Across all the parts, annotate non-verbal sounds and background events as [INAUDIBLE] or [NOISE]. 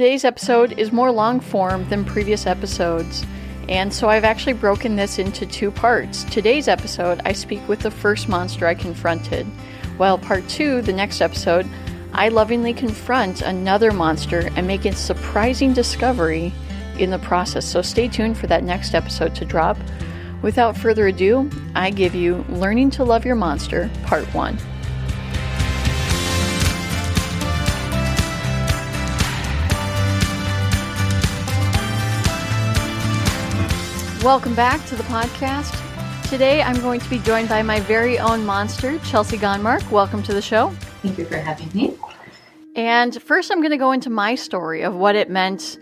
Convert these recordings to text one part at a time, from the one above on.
today's episode is more long form than previous episodes, and so I've actually broken this into two parts. Today's episode, I speak with the first monster I confronted, while part two, the next episode, I lovingly confront another monster and make a surprising discovery in the process. So stay tuned for that next episode to drop. Without further ado, I give you Learning to Love Your Monster, Part 1. Welcome back to the podcast. Today I'm going to be joined by my very own monster, Chelsea Gonmark. Welcome to the show. Thank you for having me. And first, I'm going to go into my story of what it meant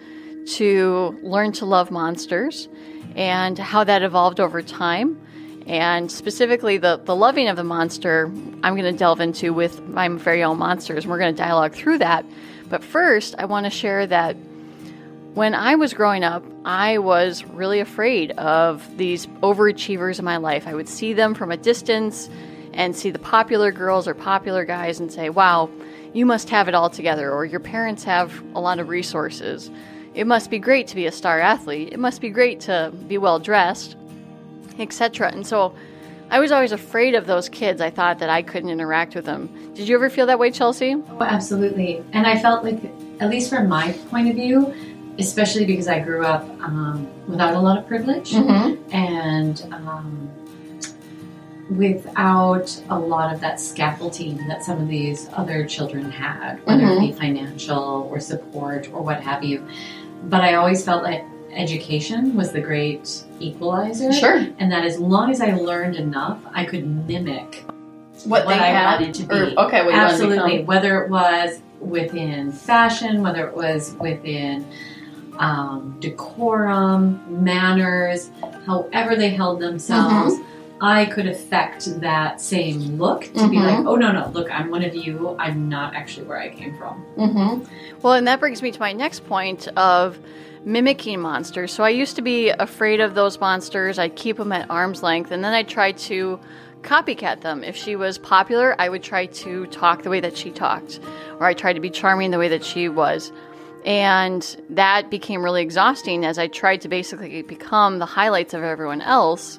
to learn to love monsters and how that evolved over time. And specifically, the, the loving of the monster, I'm going to delve into with my very own monsters. And we're going to dialogue through that. But first, I want to share that when I was growing up, I was really afraid of these overachievers in my life. I would see them from a distance and see the popular girls or popular guys and say, wow, you must have it all together, or your parents have a lot of resources. It must be great to be a star athlete. It must be great to be well dressed, etc. And so I was always afraid of those kids. I thought that I couldn't interact with them. Did you ever feel that way, Chelsea? Oh, absolutely. And I felt like, at least from my point of view, especially because I grew up um, without a lot of privilege Mm-hmm. and um, without a lot of that scaffolding that some of these other children had, whether it be financial or support or what have you. But I always felt like education was the great equalizer. Sure. And that as long as I learned enough, I could mimic What, what they I had? wanted to be. Or- okay, what you wanted to Absolutely. Whether it was within fashion, whether it was within um, decorum, manners, however they held themselves, Mm-hmm. I could affect that same look to be Mhm. like, oh no, no, look, I'm one of you. I'm not actually where I came from. Mm-hmm. Well, and that brings me to my next point of mimicking monsters. So I used to be afraid of those monsters. I'd keep them at arm's length, and then I tried to copycat them. If she was popular, I would try to talk the way that she talked, or I tried to be charming the way that she was. And that became really exhausting as I tried to basically become the highlights of everyone else.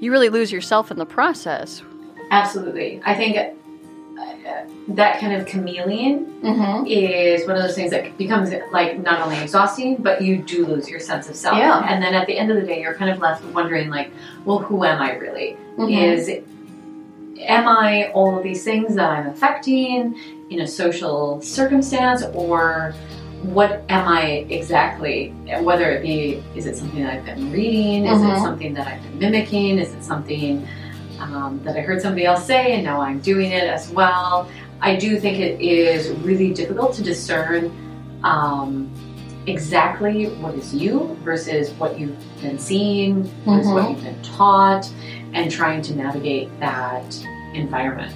You really lose yourself in the process. Absolutely. I think uh, that kind of chameleon Mm-hmm. is one of those things that becomes like not only exhausting, but you do lose your sense of self. Yeah. And then at the end of the day, you're kind of left wondering, like, well, who am I really? Mm-hmm. Is am I all of these things that I'm affecting in a social circumstance, or what am I exactly? Whether it be, is it something that I've been reading? Is Mhm. it something that I've been mimicking? Is it something um, that I heard somebody else say and now I'm doing it as well? I do think it is really difficult to discern um, exactly what is you versus what you've been seeing, versus Mhm. what you've been taught, and trying to navigate that environment.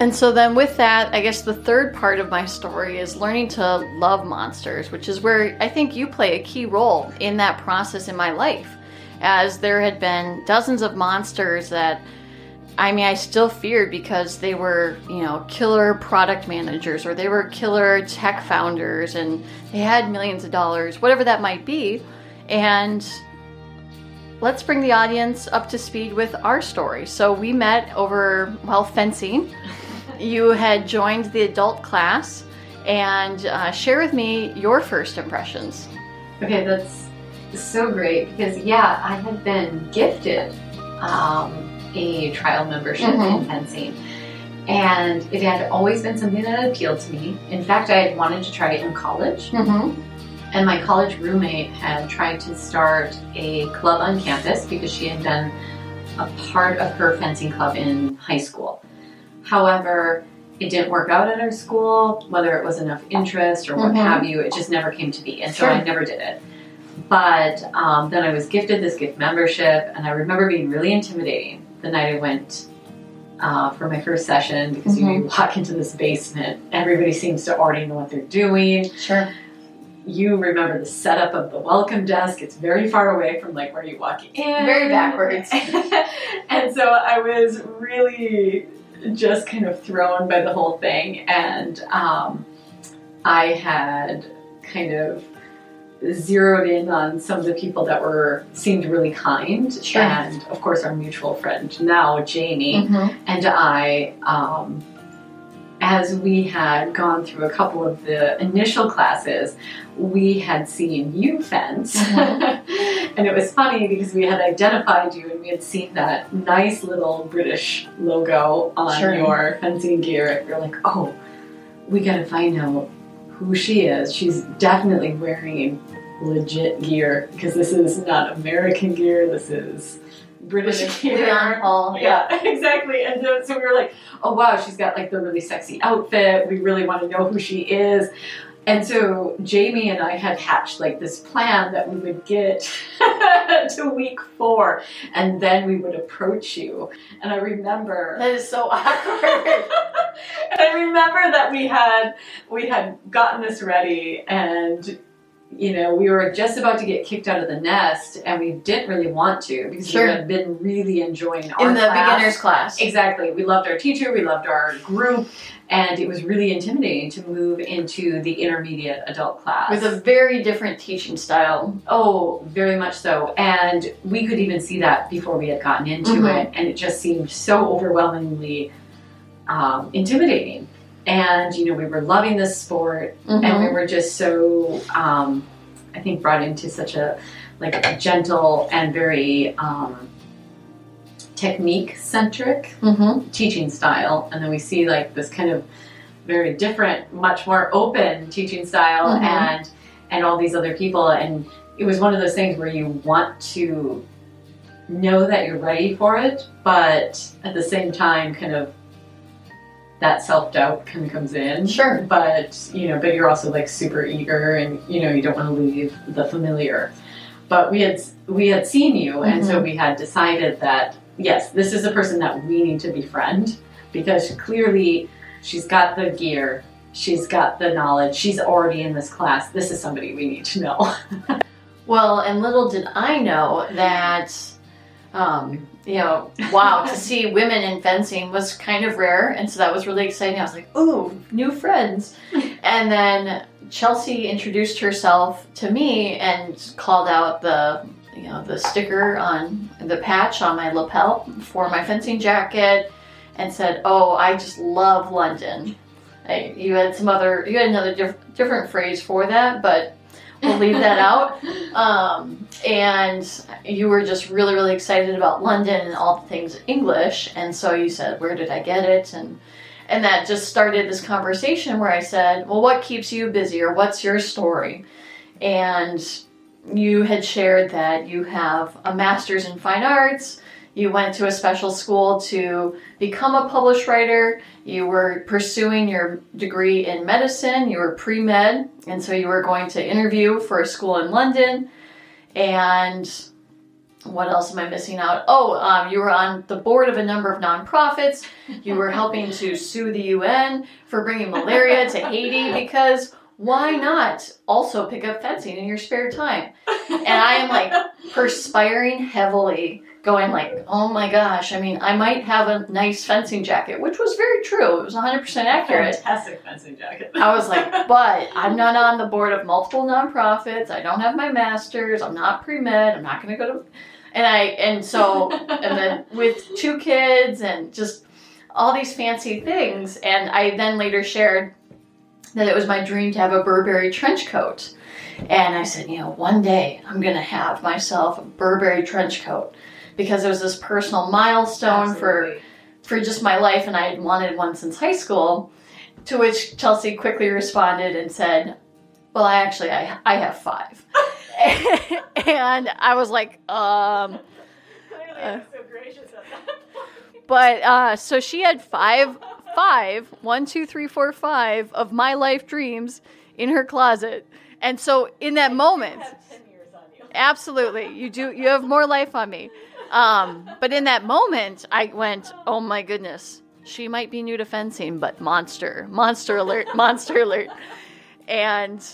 And so then with that, I guess the third part of my story is learning to love monsters, which is where I think you play a key role in that process in my life. As there had been dozens of monsters that I mean, I still feared because they were, you know, killer product managers or they were killer tech founders and they had millions of dollars, whatever that might be. And let's bring the audience up to speed with our story. So we met over, well, fencing. [LAUGHS] you had joined the adult class and uh, share with me your first impressions. Okay, that's so great because yeah, I had been gifted um, a trial membership Mhm. in fencing, and it had always been something that appealed to me. In fact, I had wanted to try it in college, Mm-hmm. and my college roommate had tried to start a club on campus because she had been a part of her fencing club in high school. However, it didn't work out at our school, whether it was enough interest or what Mhm. have you, it just never came to be, and so Sure. I never did it. But um, then I was gifted this gift membership, and I remember being really intimidating the night I went uh, for my first session because you, know, you walk into this basement, everybody seems to already know what they're doing. Sure. You remember the setup of the welcome desk; it's very far away from like where you walk in, Very backwards. [LAUGHS] and so I was really just kind of thrown by the whole thing, and um, I had kind of zeroed in on some of the people that were seemed really kind, Sure. and of course our mutual friend now Jamie Mhm. and I. Um, as we had gone through a couple of the initial classes, we had seen you fence. Uh-huh. [LAUGHS] and it was funny because we had identified you and we had seen that nice little British logo on Sure. your fencing gear. And we were like, oh, we gotta find out who she is. She's definitely wearing legit gear because this is not American gear, this is British. Leon Paul. Yeah, [LAUGHS] exactly. And so- so we were like, oh wow, she's got like the really sexy outfit. We really want to know who she is. And so Jamie and I had hatched like this plan that we would get [LAUGHS] to week four and then we would approach you. And I remember [LAUGHS] That is so awkward. and I remember that we had we had gotten this ready and you know, we were just about to get kicked out of the nest and we didn't really want to because Sure. we had been really enjoying our In the class. beginner's class. Exactly. We loved our teacher, we loved our group, and it was really intimidating to move into the intermediate adult class. With a very different teaching style. oh, very much so. And we could even see that before we had gotten into Mhm. it, and it just seemed so overwhelmingly um, intimidating. And you know, we were loving this sport, and we Mhm. were just so, um, I think, brought into such a like a gentle and very um, technique centric Mhm. teaching style and then we see like this kind of very different much more open teaching style Mhm. and and all these other people and it was one of those things where you want to know that you're ready for it but at the same time kind of that self-doubt kind of comes in. Sure. but you know but you're also like super eager and you know you don't want to leave the familiar. But we had we had seen you and so mm-hmm. we had decided that yes this is a person that we need to befriend because clearly she's got the gear she's got the knowledge she's already in this class. This is somebody we need to know. [LAUGHS] Well, and little did I know that, um, you know, wow, to see women in fencing was kind of rare, and so that was really exciting. I was like, ooh, new friends. [LAUGHS] and then Chelsea introduced herself to me and called out the, you know, the sticker on the patch on my lapel for my fencing jacket, and said, "Oh, I just love London." I, you had some other, you had another diff- different phrase for that, but we'll leave that out. Um, and you were just really, really excited about London and all the things English. And so you said, "Where did I get it?" And and that just started this conversation where I said, "Well, what keeps you busy, or what's your story?" And you had shared that you have a master's in fine arts. You went to a special school to become a published writer. You were pursuing your degree in medicine. You were pre med, and so you were going to interview for a school in London. And what else am I missing out? Oh, um, you were on the board of a number of nonprofits. You were helping to sue the UN for bringing malaria to Haiti because why not also pick up fencing in your spare time? And I am like perspiring heavily, going like, "Oh my gosh! I mean, I might have a nice fencing jacket," which was very true. It was 100% accurate. fantastic fencing jacket I was like, [LAUGHS] but I'm not on the board of multiple nonprofits. I don't have my master's. I'm not pre med. I'm not going to go to. And I and so and then [LAUGHS] with two kids and just all these fancy things. And I then later shared that it was my dream to have a Burberry trench coat. And I said, you know, one day I'm going to have myself a Burberry trench coat because it was this personal milestone for Absolutely. for just my life, and I had wanted one since high school. To which Chelsea quickly responded and said, "Well, I actually I I have five. [LAUGHS] and I was like, um, Clearly, I'm so gracious at that. [LAUGHS] but uh, so she had five, five, one, two, three, four, five of my life dreams in her closet, and so in that moment, ten years on you. absolutely, you do you have more life on me. Um, but in that moment, I went, oh my goodness, she might be new to fencing, but monster, monster alert, [LAUGHS] monster alert. And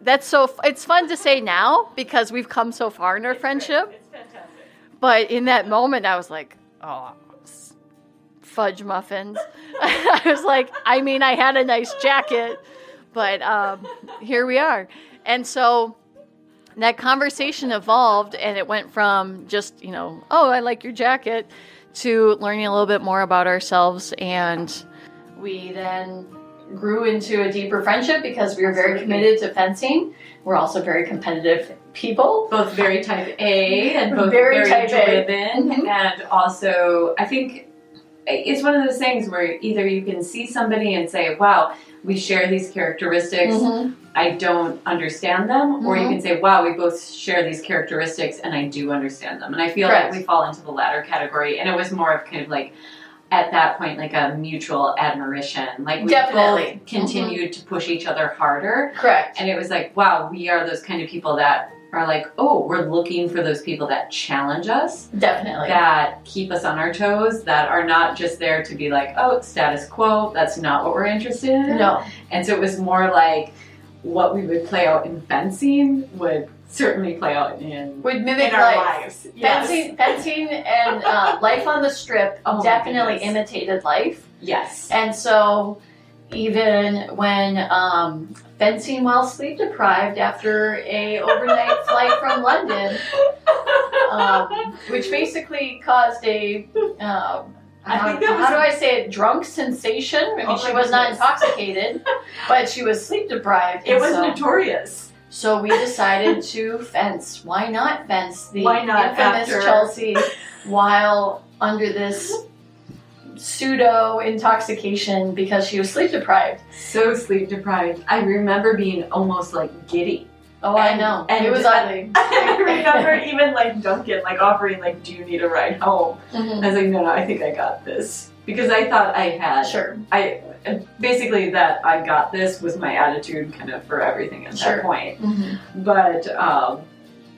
that's so, f- it's fun to say now because we've come so far in our friendship. It's fantastic. But in that moment, I was like, oh, fudge muffins. [LAUGHS] I was like, I mean, I had a nice jacket, but um, here we are. And so that conversation evolved and it went from just, you know, oh, I like your jacket to learning a little bit more about ourselves. And we then grew into a deeper friendship because we were very committed to fencing. We're also very competitive people. both very type A and both Very very, type A. driven, Mhm. and also I think it's one of those things where either you can see somebody and say, "Wow, we share these characteristics. Mhm. I don't understand them," or you Mhm. can say, "Wow, we both share these characteristics and I do understand them." And I feel Correct. like we fall into the latter category, and it was more of kind of like. At that point, like a mutual admiration, like we Definitely. Mm-hmm. both continued to push each other harder, Correct. and it was like, wow, we are those kind of people that are like, oh, we're looking for those people that challenge us, Definitely. that keep us on our toes, that are not just there to be like, oh, status quo. That's not what we're interested in. No. And so it was more like what we would play out in fencing would certainly play out in, Would mimic in our life. lives. Yes. Fencing, fencing, and uh, [LAUGHS] life on the strip Oh definitely imitated life. Yes. And so, even when um, fencing while sleep deprived after a overnight [LAUGHS] flight from London, um, which basically caused a um, how, how do I say it? Drunk sensation. I mean, Oh she was not intoxicated, but she was sleep deprived. it was so, notorious. so we decided to fence. Why not fence the Why not infamous after- Chelsea while under this [LAUGHS] pseudo intoxication because she was sleep deprived? So sleep deprived. I remember being almost like giddy. Oh, I know. and it was I- ugly. [LAUGHS] I remember [LAUGHS] even like Duncan like offering like, "Do you need a ride home?" Mhm. I was like, "No, no, I think I got this," because I thought I had. Sure. I basically that I got this was my attitude kind of for everything at Sure. that point. Mhm. But um,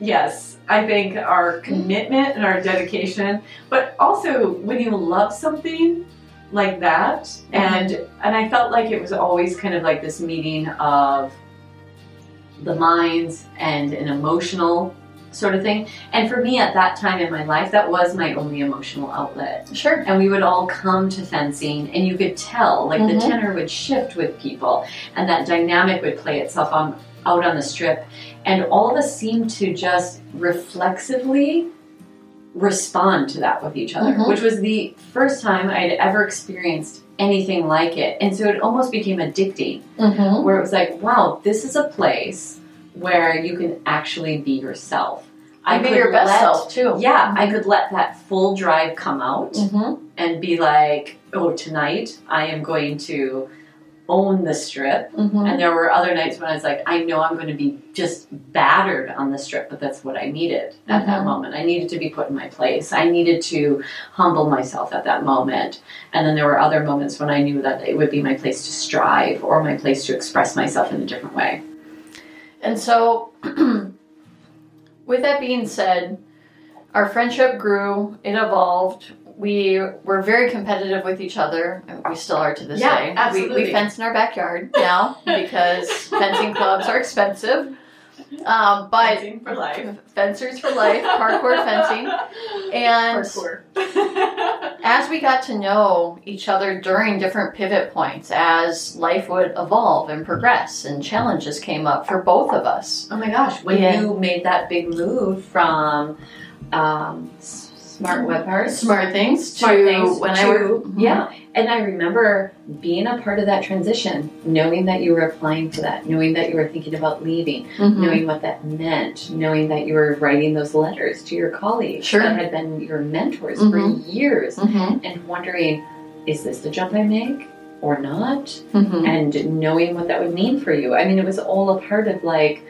yes, I think our commitment and our dedication, but also when you love something like that, and and I felt like it was always kind of like this meeting of the minds and an emotional sort of thing. And for me at that time in my life, that was my only emotional outlet. Sure. And we would all come to fencing, and you could tell, like Mhm. the tenor would shift with people, and that dynamic would play itself on out on the strip, and all of us seemed to just reflexively respond to that with each other, Mhm. which was the first time I'd ever experienced anything like it, and so it almost became addicting Mm-hmm. where it was like, wow, this is a place where you can actually be yourself. I could be your best let- self too. Yeah, I could let that full drive come out Mm-hmm. and be like, oh, tonight I am going to own the strip. Mm-hmm. And there were other nights when I was like, I know I'm going to be just battered on the strip, but that's what I needed at that Mhm. moment. I needed to be put in my place. I needed to humble myself at that moment. And then there were other moments when I knew that it would be my place to strive or my place to express myself in a different way. And so, [CLEARS THROAT] with that being said, our friendship grew, it evolved. We were very competitive with each other. We still are to this Yeah, day. We, absolutely. we fence in our backyard now [LAUGHS] because fencing clubs are expensive. Um, but Fencing for life. fencers for life, parkour [LAUGHS] fencing. And Parkour. as we got to know each other during different pivot points, as life would evolve and progress and challenges came up for both of us. oh my gosh, when Yeah. you made that big move from um, Smart Web Parts. Smart things to Smart things when to, I were Mhm. yeah, and I remember being a part of that transition, knowing that you were applying for that, knowing that you were thinking about leaving, Mhm. knowing what that meant, knowing that you were writing those letters to your colleagues Sure. that had been your mentors Mhm. for years, Mhm. and wondering, is this the jump I make or not? Mhm. and knowing what that would mean for you. I mean, it was all a part of like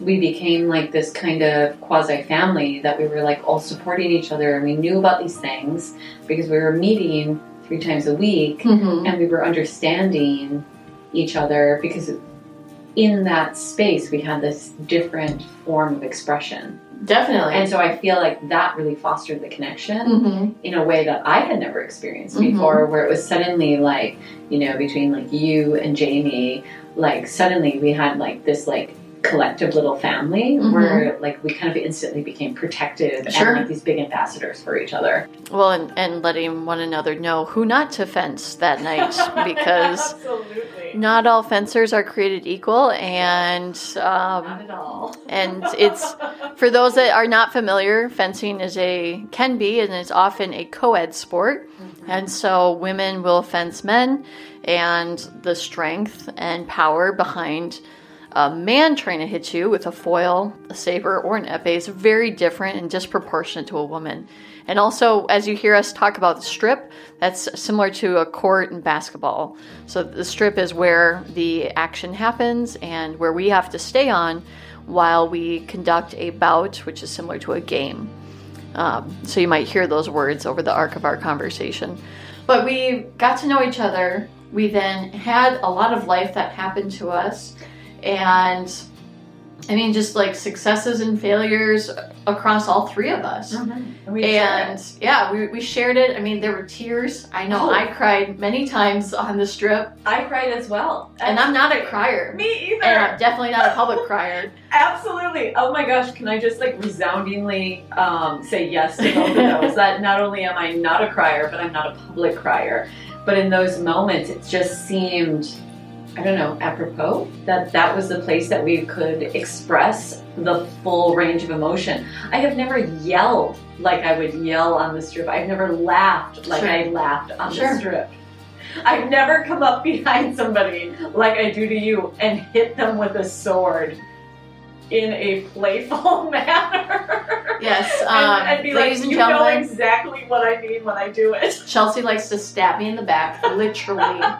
we became like this kind of quasi family that we were like all supporting each other and we knew about these things because we were meeting three times a week Mhm. and we were understanding each other because in that space we had this different form of expression. Definitely. And so I feel like that really fostered the connection Mhm. in a way that I had never experienced Mhm. before, where it was suddenly like, you know, between like you and Jamie, like suddenly we had like this like collective little family Mhm. where like we kind of instantly became protective Sure. and like these big ambassadors for each other. Well, and, and letting one another know who not to fence that night [LAUGHS] because Absolutely. not all fencers are created equal, and um, Not at all. and it's for those that are not familiar. Fencing is a can be and is often a co-ed sport, and so women will fence men, and the strength and power behind a man trying to hit you with a foil, a saber, or an epee is very different and disproportionate to a woman. And also, as you hear us talk about the strip, that's similar to a court in basketball. So the strip is where the action happens and where we have to stay on while we conduct a bout, which is similar to a game. Um, so you might hear those words over the arc of our conversation. But we got to know each other. We then had a lot of life that happened to us. And I mean, just like successes and failures across all three of us. And, we And yeah, we, we shared it. I mean, there were tears. I know Oh. I cried many times on the strip, I cried as well. and I'm not a crier. me either. And I'm definitely not a public [LAUGHS] crier. Absolutely. Oh my gosh, can I just like resoundingly um, say yes to both of those? [LAUGHS] that not only am I not a crier, but I'm not a public crier. But in those moments, it just seemed, I don't know, apropos that that was the place that we could express the full range of emotion. I have never yelled like I would yell on the strip. I've never laughed like Sure. I laughed on Sure. the strip. I've never come up [LAUGHS] behind somebody like I do to you and hit them with a sword in a playful [LAUGHS] manner. Yes, And- um, and, be ladies like, and you know gentlemen. exactly what I mean when I do it. Chelsea likes to stab me in the back, literally. [LAUGHS]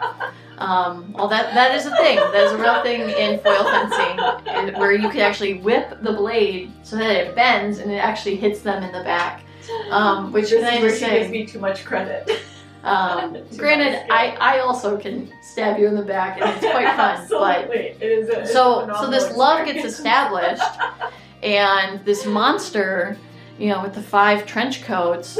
Um, well, that that is a thing. That is a real thing in foil fencing, and- where you can actually whip the blade so that it bends and it actually hits them in the back. Um, which This can I just she gives me too much credit. [LAUGHS] [LAUGHS] Um, granted, I, I also can stab you in the back, and it's quite [LAUGHS] fun. but it is. A, so so this love gets established and this monster you know with the five trench coats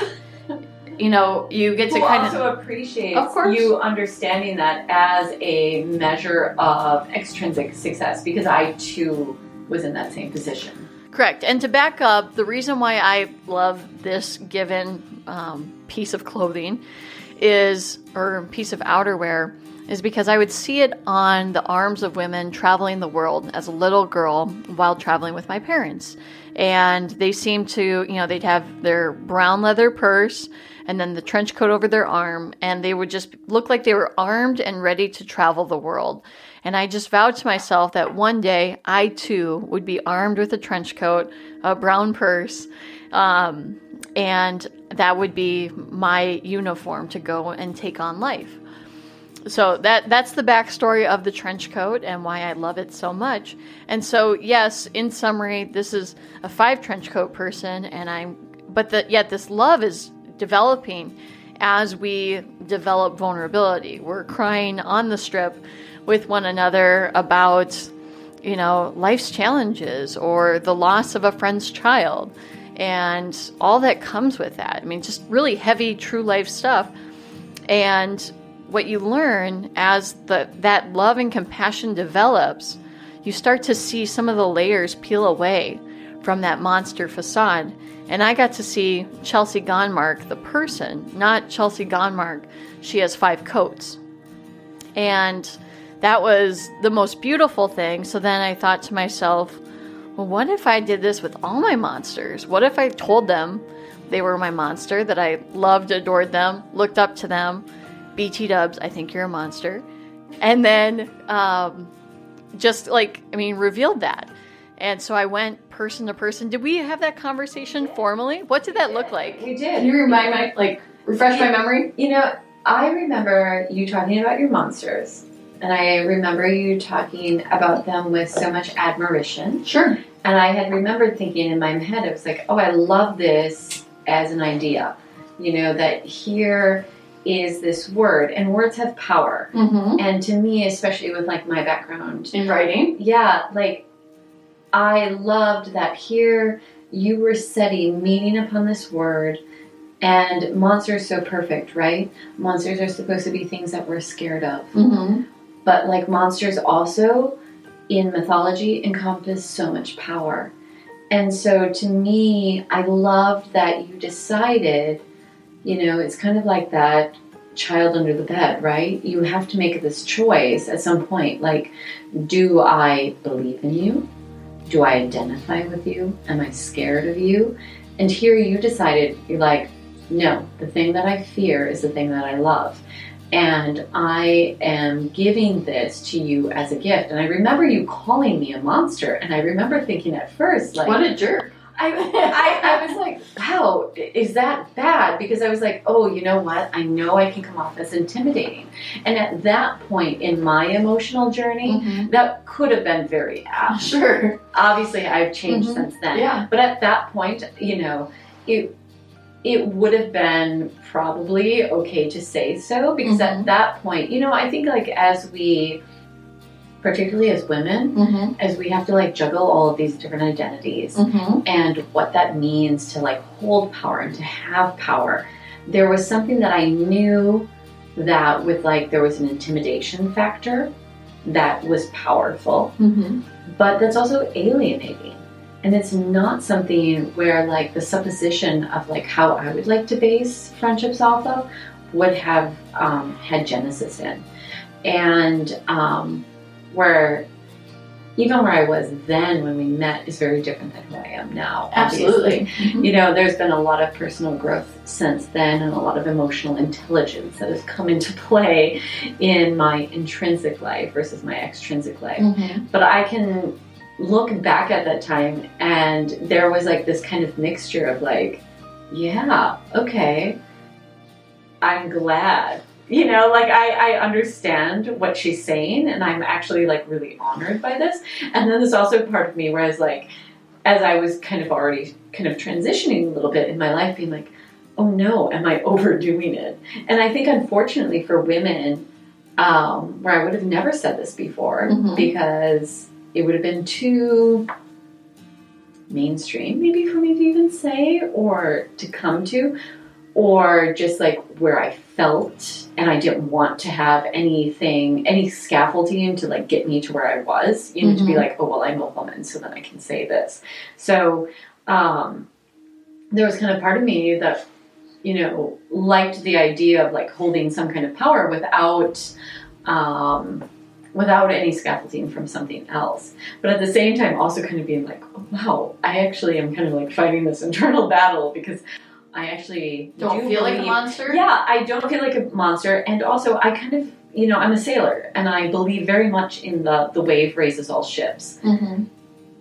you know you get to Who kind also of appreciates Of course. you understanding that as a measure of extrinsic success because I too was in that same position. correct and to back up the reason why i love this given um, piece of clothing is or piece of outerwear is because I would see it on the arms of women traveling the world as a little girl while traveling with my parents. And they seemed to, you know, they'd have their brown leather purse and then the trench coat over their arm, and they would just look like they were armed and ready to travel the world. And I just vowed to myself that one day I too would be armed with a trench coat, a brown purse, um, and that would be my uniform to go and take on life. So that that's the backstory of the trench coat and why I love it so much. And so yes, in summary, this is a five trench coat person, and I'm but the, yet this love is developing as we develop vulnerability. We're crying on the strip with one another about you know life's challenges or the loss of a friend's child and all that comes with that. I mean, just really heavy true life stuff. And what you learn as the that love and compassion develops, you start to see some of the layers peel away from that monster facade. And I got to see Chelsea Gonmark, the person, not Chelsea Gonmark. She has five coats. And that was the most beautiful thing. So then I thought to myself, well, what if I did this with all my monsters? What if I told them they were my monster, that I loved, adored them, looked up to them? BT dubs, I think you're a monster. And then um, just like, I mean, revealed that. And so I went person to person. Did we have that conversation formally? What did that look like? We Can did. you remind my, like, refresh my memory? You know, I remember you talking about your monsters, and I remember you talking about them with so much admiration. Sure. And I had remembered thinking in my head, it was like, oh, I love this as an idea. You know, that here is this word, and words have power. Mm-hmm. And to me, especially with like my background, In writing? yeah, like I loved that here you were setting meaning upon this word. And monsters so perfect, right? Monsters are supposed to be things that we're scared of. Mm-hmm. But like monsters also in mythology encompass so much power. And so to me, I loved that you decided, you know, it's kind of like that child under the bed, right? You have to make this choice at some point. Like, do I believe in you? Do I identify with you? Am I scared of you? And here you decided, you're like, no, the thing that I fear is the thing that I love. And I am giving this to you as a gift. And I remember you calling me a monster. And I remember thinking at first, like, what a jerk. I, I, I was like, wow, is that bad? Because I was like, oh, you know what? I know I can come off as intimidating. And at that point in my emotional journey, Mhm. that could have been very apt. Sure. Obviously, I've changed Mhm. since then. Yeah. But at that point, you know, it it would have been probably okay to say so because Mhm. at that point, you know, I think like as we particularly as women, Mm-hmm. as we have to like juggle all of these different identities Mm-hmm. and what that means to like hold power and to have power. There was something that I knew that with like there was an intimidation factor that was powerful, Mm-hmm. but that's also alienating. And it's not something where like the supposition of like how I would like to base friendships off of would have um, had genesis in. And um, where even where I was then when we met is very different than who I am now. Absolutely. [LAUGHS] you know, there's been a lot of personal growth since then and a lot of emotional intelligence that has come into play in my intrinsic life versus my extrinsic life. Mm-hmm. But I can look back at that time and there was like this kind of mixture of like, yeah, okay, I'm glad. You know, like I, I understand what she's saying and I'm actually like really honored by this. And then there's also part of me where I was like, as I was kind of already kind of transitioning a little bit in my life, being like, oh no, am I overdoing it? And I think unfortunately for women, um, where I would have never said this before Mhm. because it would have been too mainstream, maybe for me to even say or to come to, or just like where I felt and I didn't want to have anything, any scaffolding to like get me to where I was, you know, to be Mhm. like, oh, well, I'm a woman, so then I can say this. So, um, there was kind of part of me that, you know, liked the idea of like holding some kind of power without, um, without any scaffolding from something else. But at the same time, also kind of being like, oh, wow, I actually am kind of like fighting this internal battle because I actually Don't do feel like a monster? Yeah, I don't feel like a monster, and also I kind of, you know, I'm a sailor, and I believe very much in the the wave raises all ships. Mm-hmm.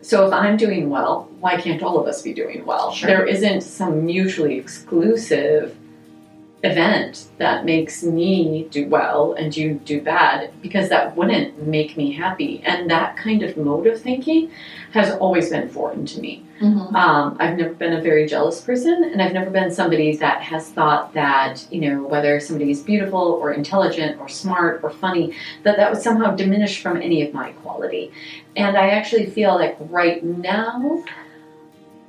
So if I'm doing well, why can't all of us be doing well? Sure. There isn't some mutually exclusive event that makes me do well and you do bad because that wouldn't make me happy. And that kind of mode of thinking has always been foreign to me. Mm-hmm. Um, I've never been a very jealous person, and I've never been somebody that has thought that, you know, whether somebody is beautiful or intelligent or smart or funny, that that would somehow diminish from any of my quality. And I actually feel like right now,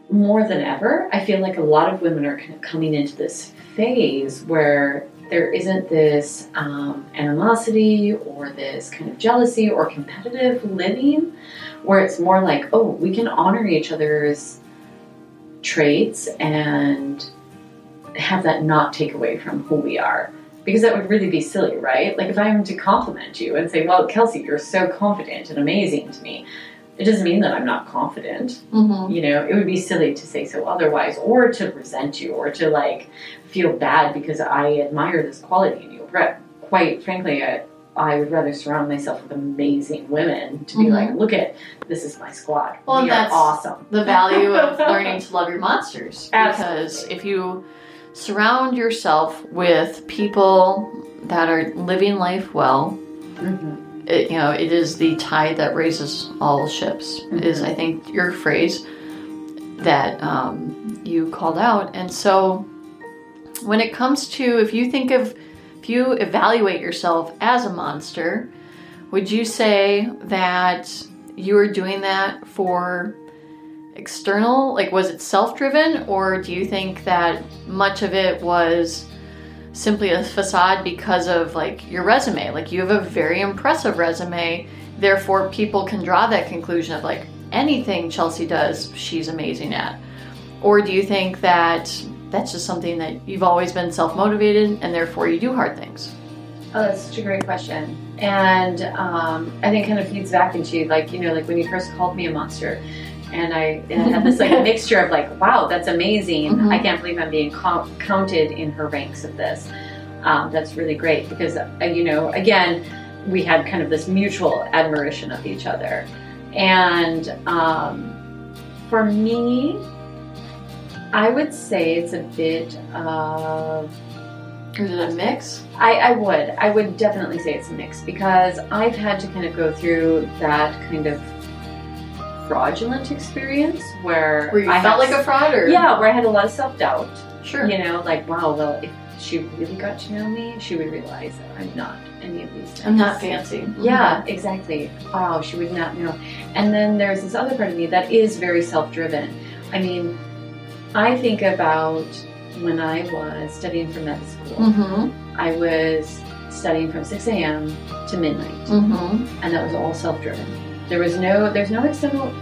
more than ever, I feel like a lot of women are kind of coming into this phase where there isn't this um, animosity or this kind of jealousy or competitive living where it's more like, oh, we can honor each other's traits and have that not take away from who we are. Because that would really be silly, right? Like if I am to compliment you and say, well, Kelsey, you're so confident and amazing to me, it doesn't mean that I'm not confident. Mm-hmm. You know, it would be silly to say so otherwise, or to resent you, or to like feel bad because I admire this quality in you. But quite frankly, I, I would rather surround myself with amazing women to be Mhm. like, look at this is my squad. Well, we that's- awesome. the value of [LAUGHS] learning to love your monsters. Because Absolutely. if you surround yourself with people that are living life well, Mhm. It, you know, it is the tide that raises all ships. Is I think your phrase that um, you called out, and so when it comes to if you think of if you evaluate yourself as a monster, would you say that you were doing that for external? Like, was it self driven, or do you think that much of it was simply a facade because of like your resume? Like, you have a very impressive resume, therefore, people can draw that conclusion of like anything Chelsea does, she's amazing at. Or do you think that that's just something that you've always been self motivated and therefore you do hard things? Oh, that's such a great question. And um, I think kind of feeds back into like, you know, like when you first called me a monster. And I, and I had this like a [LAUGHS] mixture of like, wow, that's amazing. Mhm. I can't believe I'm being co- counted in her ranks of this. Um, that's really great because, uh, you know, again, we had kind of this mutual admiration of each other. And um, for me, I would say it's a bit of Is it a mix? I, I would. I would definitely say it's a mix because I've had to kind of go through that kind of fraudulent experience where, Where I felt like a fraud or? yeah, where I had a lot of self doubt. Sure. You know, like wow, well, if she really got to know me, she would realize that I'm not any of these things. I'm not fancy. Yeah, exactly. Wow, she would not know. And then there's this other part of me that is very self driven. I mean, I think about when I was studying for med school. Mm-hmm. I was studying from 6 a.m. to midnight, Mm-hmm. and that was all self-driven. There was no, there's no external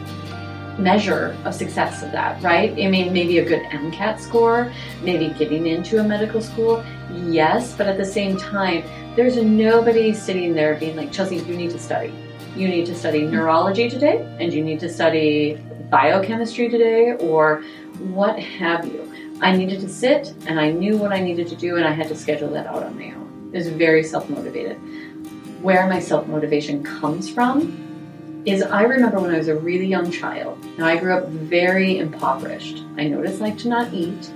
measure of success of that, right? I mean, maybe a good MCAT score, maybe getting into a medical school, yes, but at the same time, there's nobody sitting there being like, Chelsea, you need to study. You need to study neurology today, and you need to study biochemistry today, or what have you. I needed to sit and I knew what I needed to do and I had to schedule that out on my own. It was very self motivated. Where my self motivation comes from is I remember when I was a really young child. Now I grew up very impoverished. I know what it's like to not eat.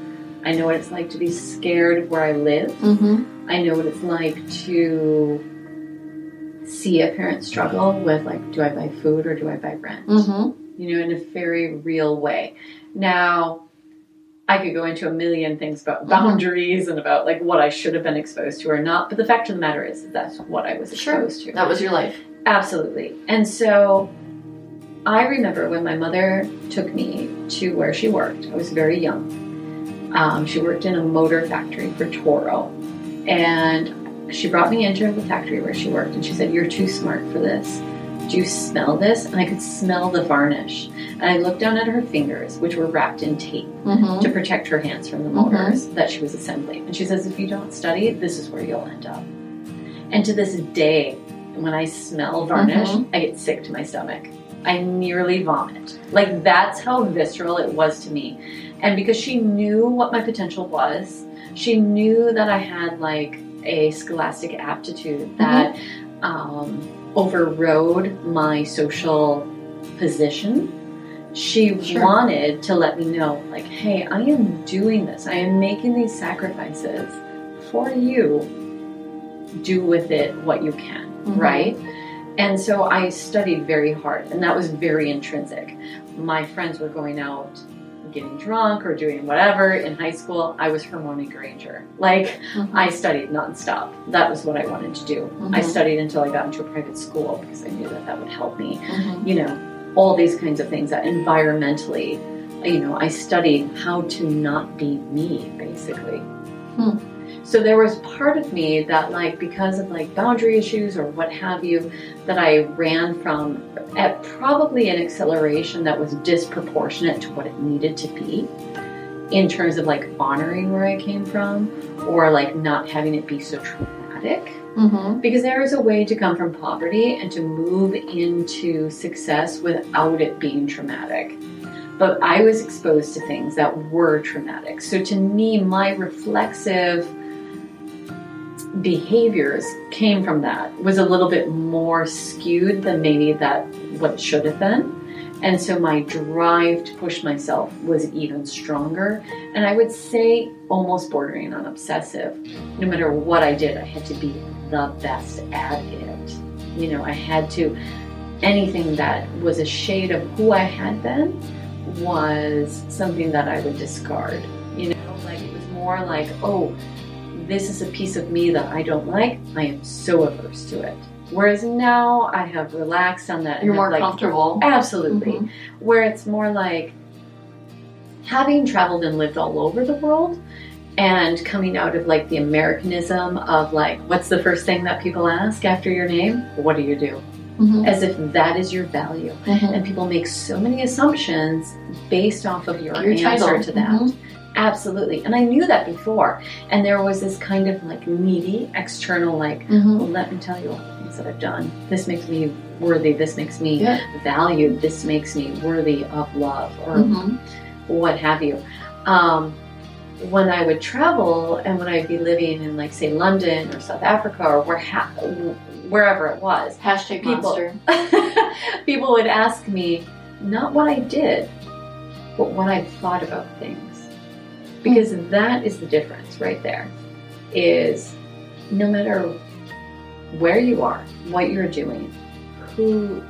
I know what it's like to be scared of where I live. Mm-hmm. I know what it's like to see a parent struggle with like, do I buy food or do I buy rent? Mm-hmm. you know, in a very real way. Now, I could go into a million things about Mhm. boundaries and about like what I should have been exposed to or not, but the fact of the matter is that that's what I was Sure. exposed to. That was your life. Absolutely. And so I remember when my mother took me to where she worked. I was very young. Um, she worked in a motor factory for Toro. And she brought me into the factory where she worked and she said, You're too smart for this. Do you smell this? And I could smell the varnish. And I looked down at her fingers, which were wrapped in tape Mm-hmm. to protect her hands from the motors that she was assembling. And she says, if you don't study, this is where you'll end up. And to this day, when I smell varnish, Mhm. I get sick to my stomach. I nearly vomit. Like that's how visceral it was to me. And because she knew what my potential was, she knew that I had like a scholastic aptitude that um, overrode my social position she Sure. wanted to let me know like hey i am doing this i am making these sacrifices for you do with it what you can Mhm. right and so i studied very hard and that was very intrinsic my friends were going out getting drunk or doing whatever in high school i was hermione granger like Mm-hmm. i studied nonstop that was what i wanted to do i Mhm. studied until i got into a private school because i knew that that would help me Mm-hmm. you know, all these kinds of things that environmentally, you know, I studied how to not be me, basically. Hmm. So there was part of me that, like, because of like boundary issues or what have you, that I ran from at probably an acceleration that was disproportionate to what it needed to be in terms of like honoring where I came from or like not having it be so traumatic Mm-hmm. because there is a way to come from poverty and to move into success without it being traumatic. But I was exposed to things that were traumatic. So to me, my reflexive behaviors came from that was a little bit more skewed than maybe that what should have been. And so my drive to push myself was even stronger. And I would say almost bordering on obsessive. No matter what I did, I had to be the best at it. You know, I had to, anything that was a shade of who I had been was something that I would discard. You know, like it was more like, oh, this is a piece of me that I don't like. I am so averse to it. Whereas now I have relaxed on that. You're more like, comfortable. Absolutely. Mhm. Where it's more like having traveled and lived all over the world and coming out of like the Americanism of like, what's the first thing that people ask after your name? What do you do? Mhm. As if that is your value. Mhm. And people make so many assumptions based off of your, Your answer title. to that. Absolutely. And I knew that before. And there was this kind of like needy external, like, Mm-hmm. well, let me tell you all the things that I've done. This makes me worthy. This makes me Yeah. valued. This makes me worthy of love or Mm-hmm. what have you. Um, when I would travel and when I'd be living in, like, say, London or South Africa or where ha- wherever it was, Hashtag People- [LAUGHS] people would ask me not what I did, but what I thought about things. Because that is the difference right there. Is no matter where you are, what you're doing, who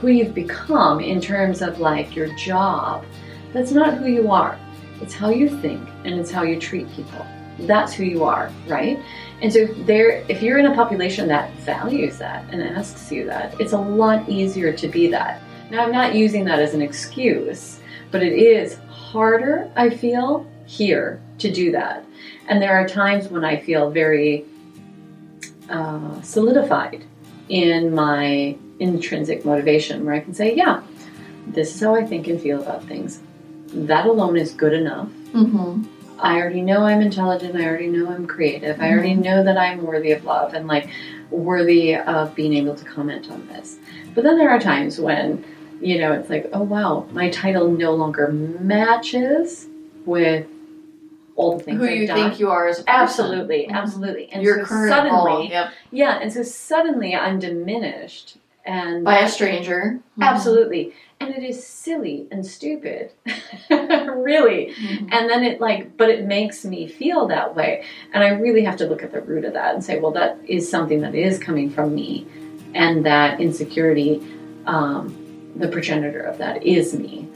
who you've become in terms of like your job, that's not who you are. It's how you think and it's how you treat people. That's who you are, right? And so if there if you're in a population that values that and asks you that, it's a lot easier to be that. Now I'm not using that as an excuse, but it is harder, I feel, here to do that. And there are times when I feel very uh, solidified in my intrinsic motivation where I can say, yeah, this is how I think and feel about things. That alone is good enough. Mm-hmm. I already know I'm intelligent. I already know I'm creative. I already know that I'm worthy of love and like worthy of being able to comment on this. But then there are times when, you know, it's like, oh wow, my title no longer matches with all the things Who I've you done. think you are as a person. Absolutely, Mhm. absolutely. And Your so current suddenly. Yep. yeah, and so suddenly I'm diminished and By a stranger. Absolutely. And it is silly and stupid. [LAUGHS] really. Mhm. And then it like, but it makes me feel that way. And I really have to look at the root of that and say, well, that is something that is coming from me. And that insecurity, um, the progenitor of that is me.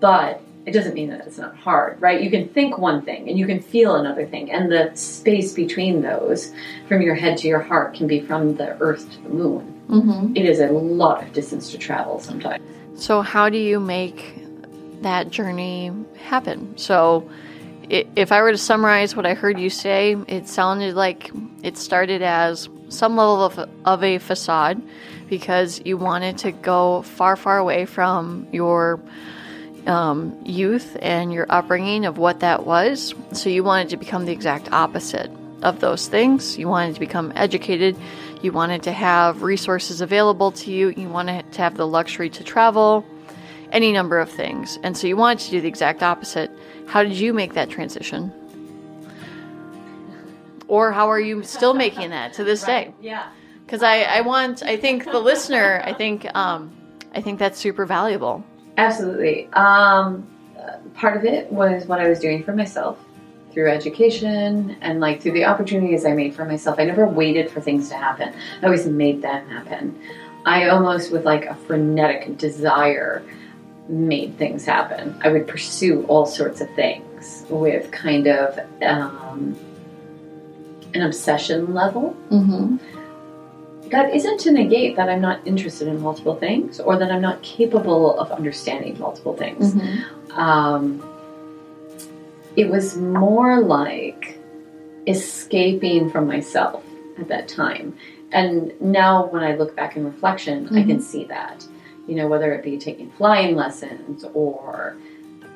But it doesn't mean that it's not hard, right? You can think one thing and you can feel another thing. And the space between those, from your head to your heart, can be from the earth to the moon. Mhm. It is a lot of distance to travel sometimes. So, how do you make that journey happen? So, if I were to summarize what I heard you say, it sounded like it started as some level of, of a facade because you wanted to go far, far away from your um, youth and your upbringing of what that was. So, you wanted to become the exact opposite of those things. You wanted to become educated. You wanted to have resources available to you. You wanted to have the luxury to travel, any number of things. And so you wanted to do the exact opposite. How did you make that transition? Or how are you still making that to this [LAUGHS] day? Yeah. Because I, I want, I think the listener, I think, um, I think that's super valuable. Absolutely. Um, part of it was what I was doing for myself through education and like through the opportunities I made for myself. I never waited for things to happen. I always made them happen. I almost with like a frenetic desire made things happen. I would pursue all sorts of things with kind of um, an obsession level. Mm-hmm. That isn't to negate that I'm not interested in multiple things or that I'm not capable of understanding multiple things. Mm-hmm. Um, it was more like escaping from myself at that time. And now, when I look back in reflection, I can see that. You know, whether it be taking flying lessons or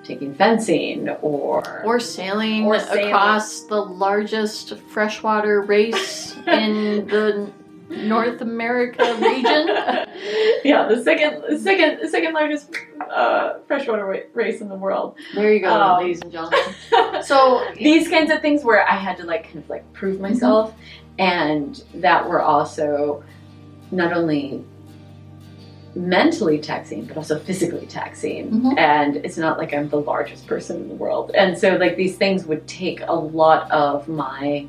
taking fencing or. Or sailing Or sailing. across the largest freshwater race [LAUGHS] in the North America region. [LAUGHS] yeah, the second, second, second largest uh, freshwater race in the world. There you go, Um, ladies and gentlemen. [LAUGHS] So, these kinds of things where I had to like kind of like prove myself, and that were also not only mentally taxing but also physically taxing. Mhm. And it's not like I'm the largest person in the world, and so like these things would take a lot of my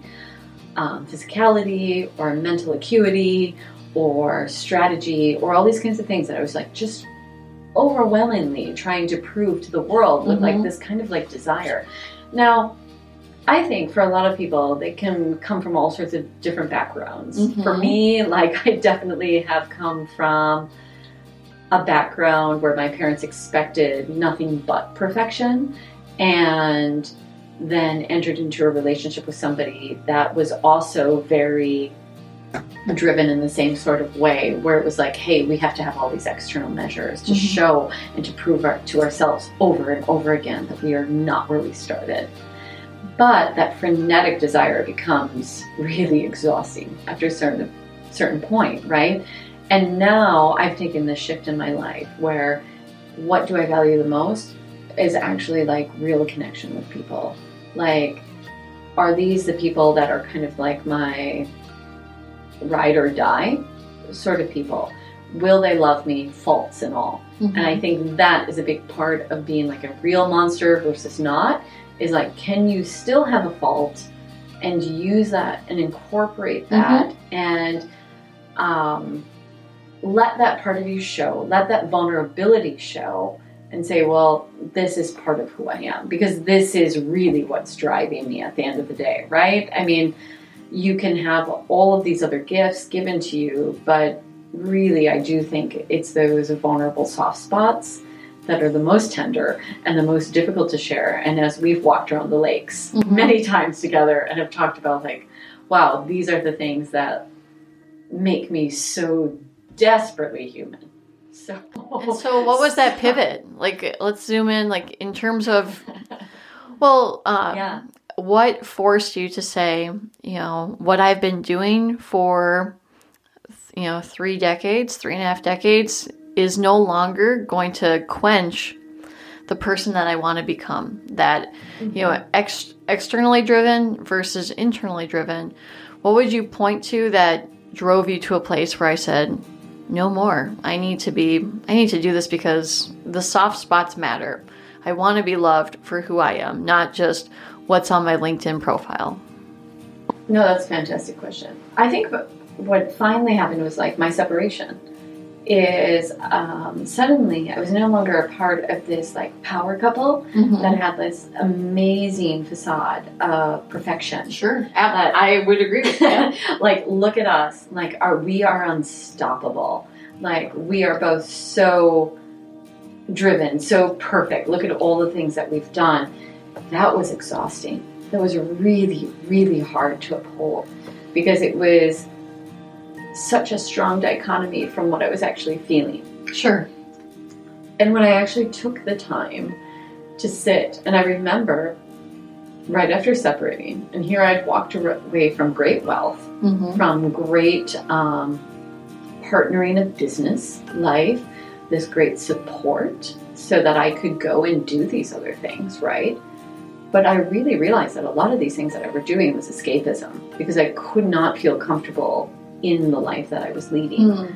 um, physicality or mental acuity or strategy or all these kinds of things that I was like just overwhelmingly trying to prove to the world with like Mhm. this kind of like desire. Now, I think for a lot of people, they can come from all sorts of different backgrounds. Mhm. For me, like [LAUGHS] I definitely have come from a background where my parents expected nothing but perfection and then entered into a relationship with somebody that was also very driven in the same sort of way where it was like hey we have to have all these external measures to Mhm. show and to prove our, to ourselves over and over again that we are not where we started. But that frenetic desire becomes really exhausting after a certain certain point right? And now i've taken this shift in my life where what do i value the most is actually like real connection with people like are these the people that are kind of like my ride or die sort of people? Will they love me? Faults and all. And I think that is a big part of being like a real monster versus not. Is like, can you still have a fault and use that and incorporate that and um, let that part of you show, let that vulnerability show, and say, well, this is part of who I am because this is really what's driving me at the end of the day, right? I mean, you can have all of these other gifts given to you, but really, I do think it's those vulnerable soft spots that are the most tender and the most difficult to share. And as we've walked around the lakes Mhm. many times together and have talked about, like, wow, these are the things that make me so desperately human. So, And so, what was that pivot? [LAUGHS] Like, let's zoom in. Like, in terms of, well, uh, Yeah. what forced you to say, you know, what I've been doing for, you know, three decades, three and a half decades, is no longer going to quench the person that I want to become. That, you know, ex- externally driven versus internally driven. What would you point to that drove you to a place where I said, no more. I need to be, I need to do this because the soft spots matter. I want to be loved for who I am, not just what's on my LinkedIn profile. No, that's a fantastic question. I think what- finally happened was like my separation is um, suddenly I was no longer a part of this like power couple that had this amazing facade of perfection. Sure, I would agree with that. [LAUGHS] like look at us. Like are we are unstoppable. Like we are both so driven so perfect. Look at all the things that we've done. That was exhausting. That was really really hard to uphold because it was such a strong dichotomy from what i was actually feeling sure. and when I actually took the time to sit, and I remember right after separating, and here I'd walked away from great wealth, Mm-hmm. from great um, partnering of business life, this great support, so that I could go and do these other things, right? But I really realized that a lot of these things that I were doing was escapism because I could not feel comfortable in the life that I was leading. Mm.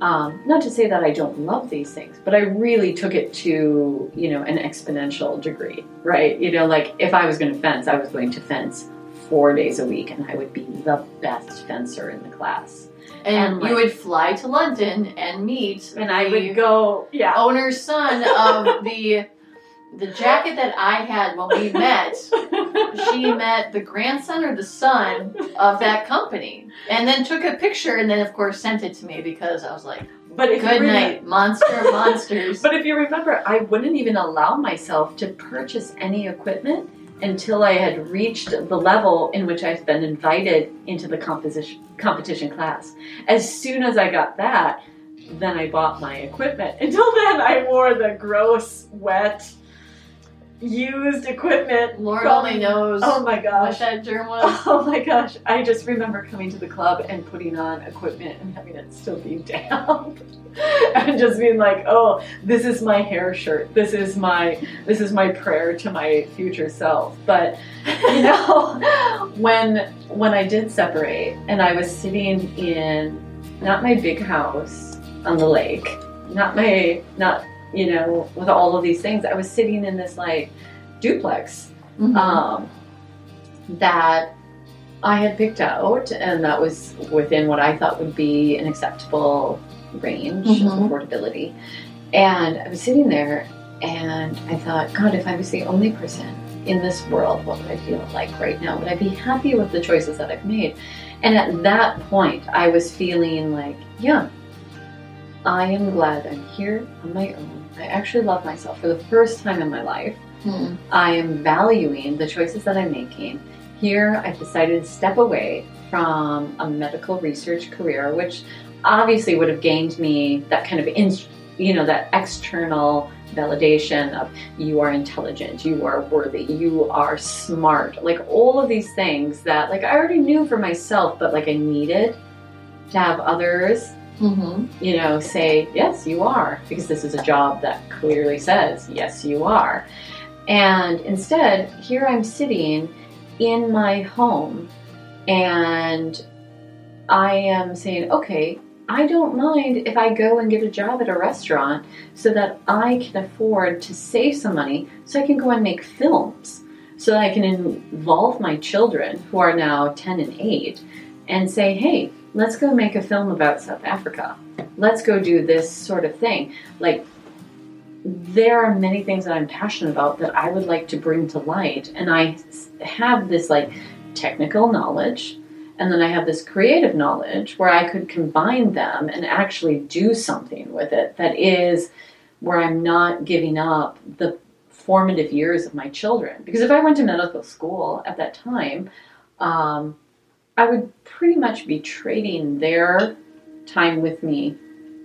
Um, not to say that I don't love these things, but I really took it to you know an exponential degree, right? You know, like if I was going to fence, I was going to fence four days a week, and I would be the best fencer in the class. And, And, you would fly to London and meet And I would go, yeah, owner's son of [LAUGHS] the the jacket that I had when we met. She [LAUGHS] met the grandson or the son of that company, and then took a picture, and then of course sent it to me because I was like, but if "Good night, monster monsters." [LAUGHS] But if you remember, I wouldn't even allow myself to purchase any equipment until I had reached the level in which I've been invited into the composition competition class. As soon as I got that, then I bought my equipment. [LAUGHS] Until then, I wore the gross, wet, used equipment. Lord from- only knows Oh my what gosh. that germ was. [LAUGHS] Oh my gosh. I just remember coming to the club and putting on equipment and having it still be [LAUGHS] damp. and just being like, oh, this is my hair shirt. This is my this is my prayer to my future self. But you [LAUGHS] know, when when I did separate and I was sitting in not my big house on the lake, not my not you know, with all of these things, I was sitting in this like duplex Mhm. um, that I had picked out, and that was within what I thought would be an acceptable range Mhm. of affordability. And I was sitting there, and I thought, God, if I was the only person in this world, what would I feel like right now? Would I be happy with the choices that I've made? And at that point, I was feeling like, yeah, I am glad I'm here on my own. I actually love myself for the first time in my life. Mhm. I am valuing the choices that I'm making, here I've decided to step away from a medical research career, which obviously would have gained me that kind of, in, you know, that external validation of you are intelligent, you are worthy, you are smart, like all of these things that like I already knew for myself, but like I needed to have others, Mm-hmm. you know, say yes, you are, because this is a job that clearly says yes, you are. And instead, here I'm sitting in my home and I am saying, okay, I don't mind if I go and get a job at a restaurant so that I can afford to save some money so I can go and make films. So that I can involve my children, who are now 10 and 8, and say, hey, let's go make a film about South Africa. Let's go do this sort of thing. Like, there are many things that I'm passionate about that I would like to bring to light. And I have this like technical knowledge and then I have this creative knowledge where I could combine them and actually do something with it that is where I'm not giving up the formative years of my children. Because if I went to medical school at that time, um, I would pretty much be trading their time with me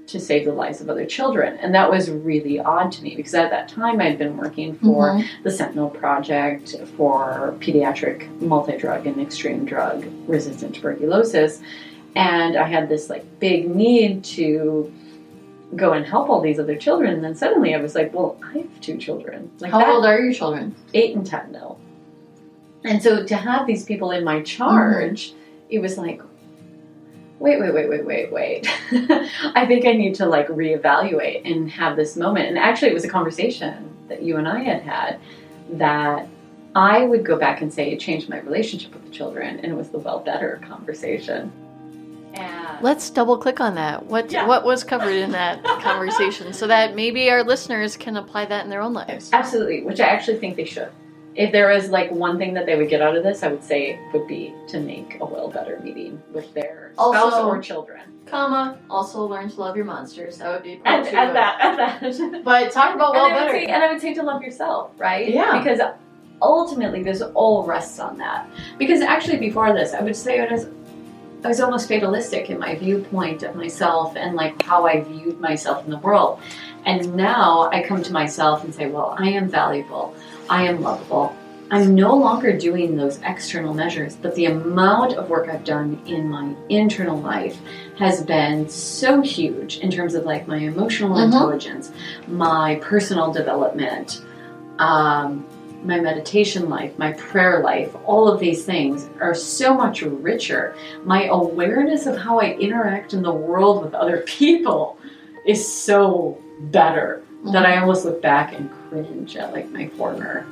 to save the lives of other children. And that was really odd to me because at that time I'd been working for Mm-hmm. the Sentinel Project for pediatric multi drug and extreme drug resistant tuberculosis. And I had this like big need to go and help all these other children. And then suddenly I was like, well, I have two children. Like How that- old are your children? eight and ten now. And so to have these people in my charge, it was like, wait, wait, wait, wait, wait, wait. [LAUGHS] I think I need to like reevaluate and have this moment. And actually, it was a conversation that you and I had had that I would go back and say it changed my relationship with the children, and it was the well better conversation. And Let's double click on that. What Yeah. what was covered in that [LAUGHS] conversation so that maybe our listeners can apply that in their own lives. Absolutely, which I actually think they should. If there was like one thing that they would get out of this, I would say it would be to make a well better meeting with their spouse Also- or children. Comma, also learn to love your monsters. That would be part And, two and that, and that. [LAUGHS] But talk about well and, better. say, and I would say to love yourself, right? Yeah. Because ultimately, this all rests on that. Because actually, before this, I would say it was, I was almost fatalistic in my viewpoint of myself and like how I viewed myself in the world. And now I come to myself and say, well, I am valuable. I am lovable. I'm no longer doing those external measures, but the amount of work I've done in my internal life has been so huge in terms of like my emotional Mhm. intelligence, my personal development, um, my meditation life, my prayer life, all of these things are so much richer. My awareness of how I interact in the world with other [LAUGHS] people is so better that I almost look back and cringe at like my former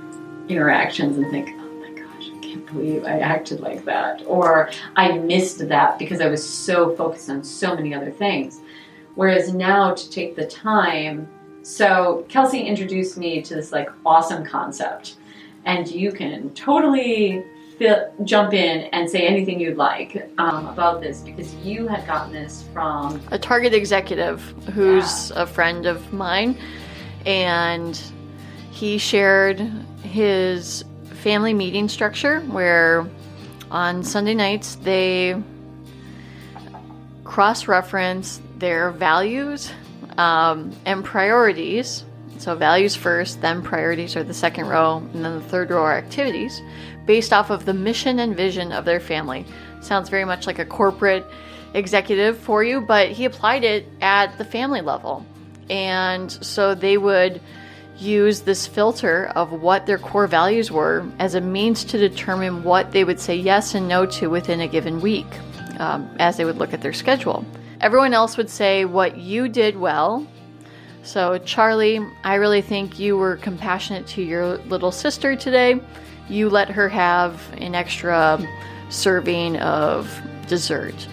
interactions and think, oh my gosh, I can't believe I acted like that. Or I missed that because I was so focused on so many other things. Whereas now to take the time, so Kelsey introduced me to this like awesome concept, and you can totally fill, jump in and say anything you'd like um, about this because you had gotten this from a Target executive who's a friend of mine, and he shared his family meeting structure where on Sunday nights they cross reference their values um, and priorities. So, values first, then priorities are the second row, and then the third row are activities based off of the mission and vision of their family. Sounds very much like a corporate executive for you, but he applied it at the family level. And so they would use this filter of what their core values were as a means to determine what they would say yes and no to within a given week um, as they would look at their schedule. Everyone else would say what you did well. So, Charlie, I really think you were compassionate to your little sister today. You let her have an extra serving of dessert.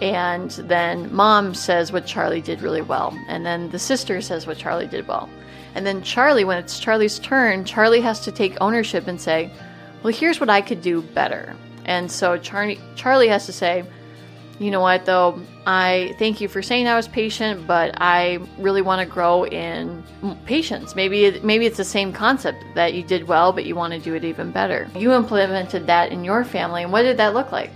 And then mom says what Charlie did really well. And then the sister says what Charlie did well. And then Charlie, when it's Charlie's turn, Charlie has to take ownership and say, Well, here's what I could do better. And so Charlie, Charlie has to say, you know what though? I thank you for saying i was patient but i really want to grow in patience. Maybe maybe it's the same concept that you did well but you want to do it even better. You implemented that in your family and what did that look like?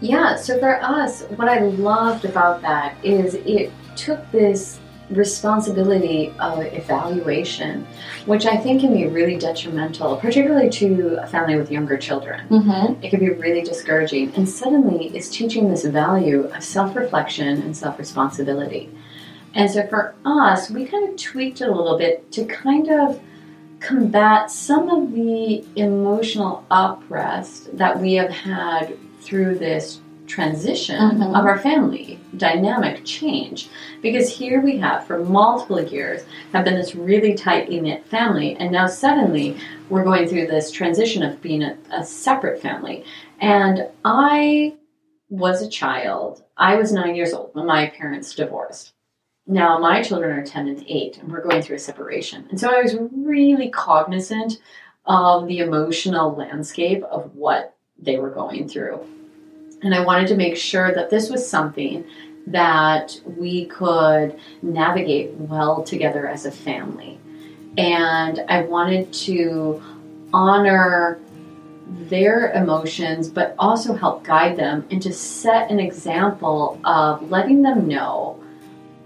Yeah so for us what i loved about that is it took this responsibility of evaluation, which I think can be really detrimental, particularly to a family with younger children. Mm-hmm. It can be really discouraging. And suddenly it's teaching this value of self reflection and self responsibility. And so for us, we kind of tweaked it a little bit to kind of combat some of the emotional uprest that we have had through this transition mm-hmm. of our family dynamic change. Because here we have for multiple years have been this really tightly knit family and now suddenly we're going through this transition of being a, a separate family. And i was a child. I was nine years old when my parents divorced. Now my children are 10 and 8 and we're going through a separation. And so i was really cognizant of the emotional landscape of what they were going through and I wanted to make sure that this was something that we could navigate well together as a family. And I wanted to honor their emotions, but also help guide them and to set an example of letting them know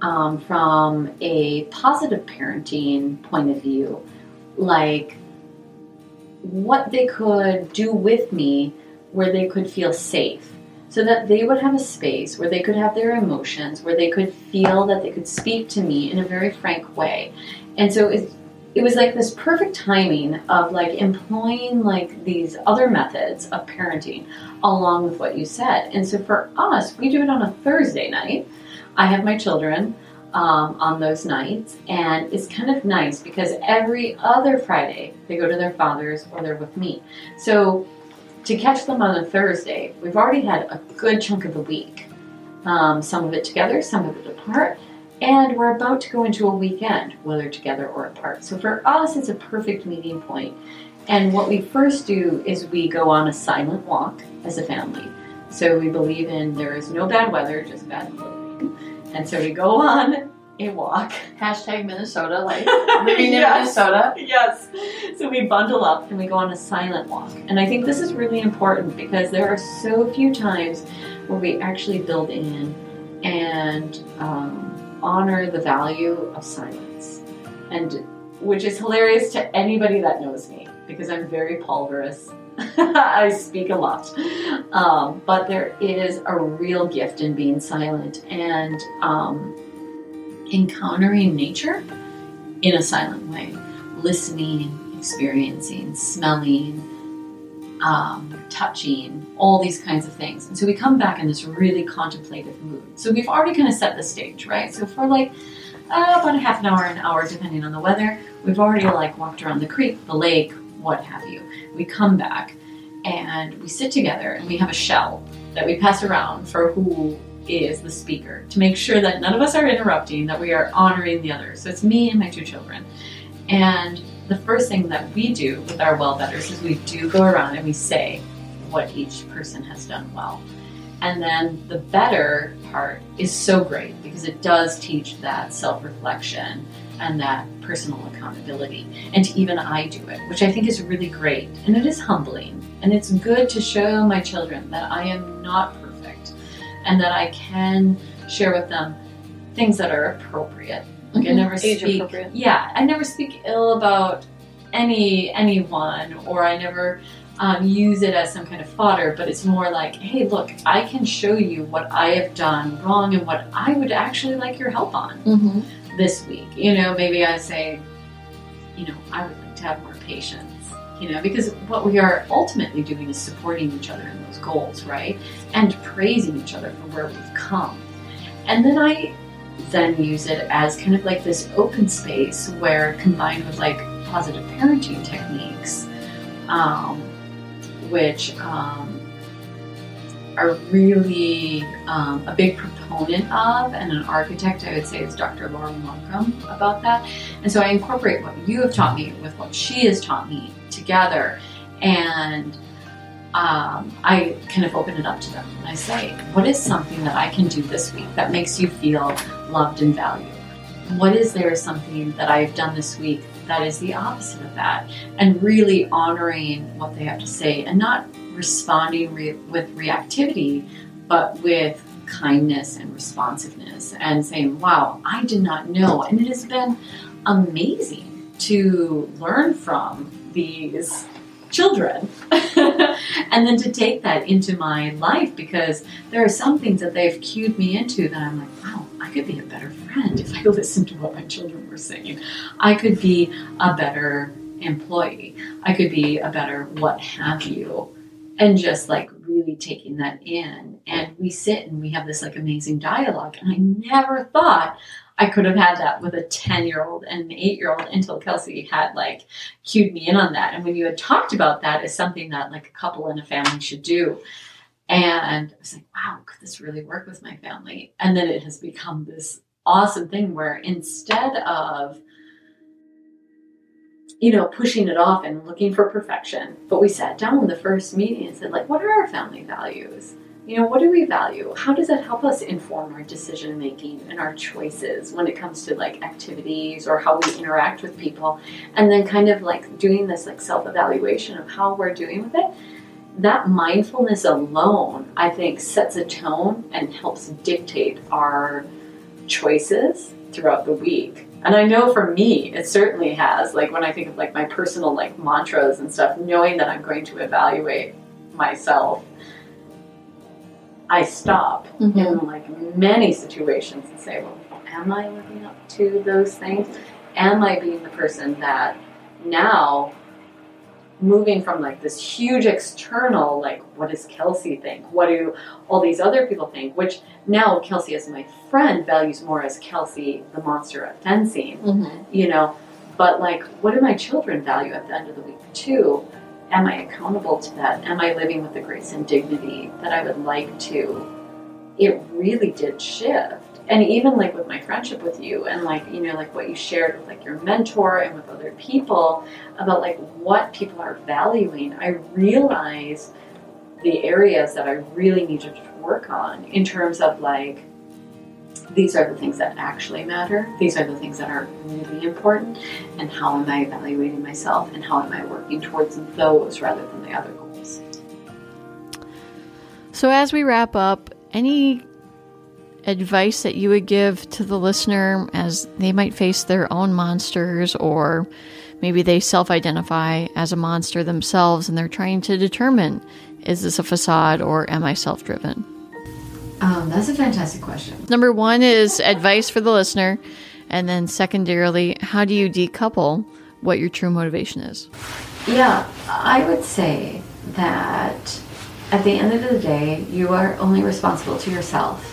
um, from a positive parenting point of view, like what they could do with me where they could feel safe so that they would have a space where they could have their emotions, where they could feel that they could speak to me in a very frank way. And so it, it was like this perfect timing of like employing like these other methods of parenting along with what you said. And so for us, we do it on a Thursday night. I have my children um, on those nights, and it's kind of nice because every other Friday they go to their fathers or they're with me. So to catch them on a Thursday, we've already had a good chunk of the week. Um, some of it together, some of it apart, and we're about to go into a weekend, whether together or apart. So for us, it's a perfect meeting point. And what we first do is we go on a silent walk as a family. So we believe in there is no bad weather, just bad clothing. And so we go on a walk. [LAUGHS] Hashtag Minnesota, like [LAUGHS] living yes. in Minnesota. Yes. So we bundle up and we go on a silent walk. And I think this is really important because there are so few times where we actually build in and um, honor the value of silence. And which is hilarious to anybody that knows me because I'm very pulverous. [LAUGHS] I speak a lot. Um, but there is a real gift in being silent. And um, encountering nature in a silent way, listening, experiencing, smelling, um, touching, all these kinds of things. And so we come back in this really contemplative mood. So we've already kind of set the stage, right? So for like uh, about a half an hour, an hour, depending on the weather, we've already like walked around the creek, the lake, what have you. We come back and we sit together and we have a shell that we pass around for who is the speaker to make sure that none of us are interrupting, that we are honoring the other. So it's me and my two children. And the first thing that we do with our well betters is we do go around and we say what each person has done well. And then the better part is so great because it does teach that self reflection and that personal accountability. And even I do it, which I think is really great. And it is humbling. And it's good to show my children that I am not and that I can share with them things that are appropriate. Like mm-hmm. I never Age speak, appropriate. yeah, I never speak ill about any anyone, or I never um, use it as some kind of fodder. But it's more like, hey, look, I can show you what I have done wrong and what I would actually like your help on mm-hmm. this week. You know, maybe I say, you know, I would like to have more patience you know, because what we are ultimately doing is supporting each other in those goals, right? And praising each other for where we've come. And then I then use it as kind of like this open space where combined with like positive parenting techniques, um, which um, are really um, a big proponent of, and an architect, I would say, is Dr. Laura Markham about that. And so I incorporate what you have taught me with what she has taught me together. And um, I kind of open it up to them and I say, What is something that I can do this week that makes you feel loved and valued? What is there something that I've done this week that is the opposite of that? And really honoring what they have to say and not responding re- with reactivity, but with kindness and responsiveness and saying, Wow, I did not know. And it has been amazing to learn from these children [LAUGHS] and then to take that into my life because there are some things that they've cued me into that I'm like, wow, I could be a better friend if I [LAUGHS] listened to what my children were saying. I could be a better employee. I could be a better what have you. And just like really taking that in. And we sit and we have this like amazing dialogue. And I never thought I could have had that with a 10 year old and an 8 year old until Kelsey had like cued me in on that. And when you had talked about that as something that like a couple in a family should do, and I was like, wow, could this really work with my family? And then it has become this awesome thing where instead of you know, pushing it off and looking for perfection. But we sat down in the first meeting and said, like, what are our family values? You know, what do we value? How does that help us inform our decision making and our choices when it comes to like activities or how we interact with people? And then kind of like doing this like self evaluation of how we're doing with it. That mindfulness alone, I think, sets a tone and helps dictate our choices throughout the week and I know for me, it certainly has. Like when I think of like my personal like mantras and stuff, knowing that I'm going to evaluate myself, I stop mm-hmm. in like many situations and say, well, am I living up to those things? Am I being the person that now moving from like this huge external, like, what does Kelsey think? What do all these other people think? Which now Kelsey, as my friend, values more as Kelsey, the monster at fencing, mm-hmm. you know. But like, what do my children value at the end of the week too? Am I accountable to that? Am I living with the grace and dignity that I would like to? It really did shift and even like with my friendship with you and like you know like what you shared with like your mentor and with other people about like what people are valuing i realize the areas that i really needed to work on in terms of like these are the things that actually matter. These are the things that are really important. And how am i evaluating myself? And how am i working towards those rather than the other goals? So as we wrap up any advice that you would give to the listener as they might face their own monsters or maybe they self identify as a monster themselves and they're trying to determine is this a facade or am I self driven? Um, that's a fantastic question. Number one is advice for the listener. And then, secondarily, how do you decouple what your true motivation is? Yeah, I would say that at the end of the day, you are only responsible to yourself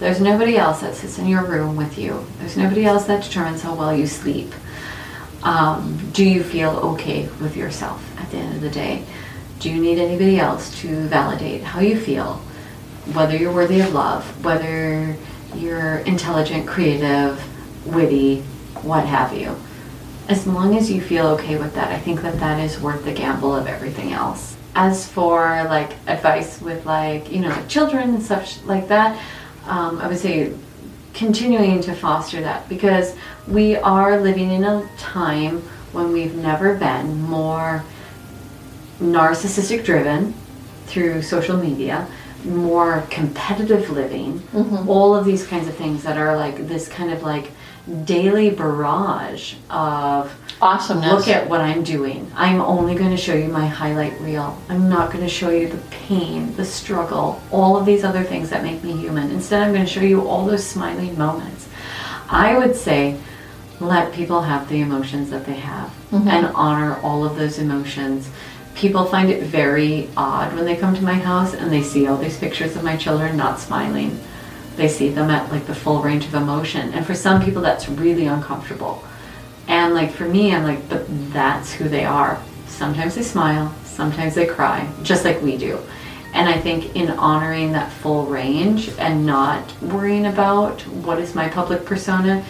there's nobody else that sits in your room with you. There's nobody else that determines how well you sleep. Um, do you feel okay with yourself at the end of the day? Do you need anybody else to validate how you feel? Whether you're worthy of love, whether you're intelligent, creative, witty, what have you. As long as you feel okay with that, I think that that is worth the gamble of everything else. As for like advice with like, you know, children and such like that, um, I would say continuing to foster that because we are living in a time when we've never been more narcissistic driven through social media more competitive living mm-hmm. all of these kinds of things that are like this kind of like daily barrage of awesomeness. Look at what I'm doing. I'm only going to show you my highlight reel. I'm not going to show you the pain, the struggle, all of these other things that make me human. Instead, I'm going to show you all those smiling moments. I would say let people have the emotions that they have mm-hmm. and honor all of those emotions. People find it very odd when they come to my house and they see all these pictures of my children not smiling they see them at like the full range of emotion. And for some people, that's really uncomfortable. And like for me, I'm like, but that's who they are. Sometimes they smile, sometimes they cry, just like we do. And I think in honoring that full range and not worrying about what is my public persona,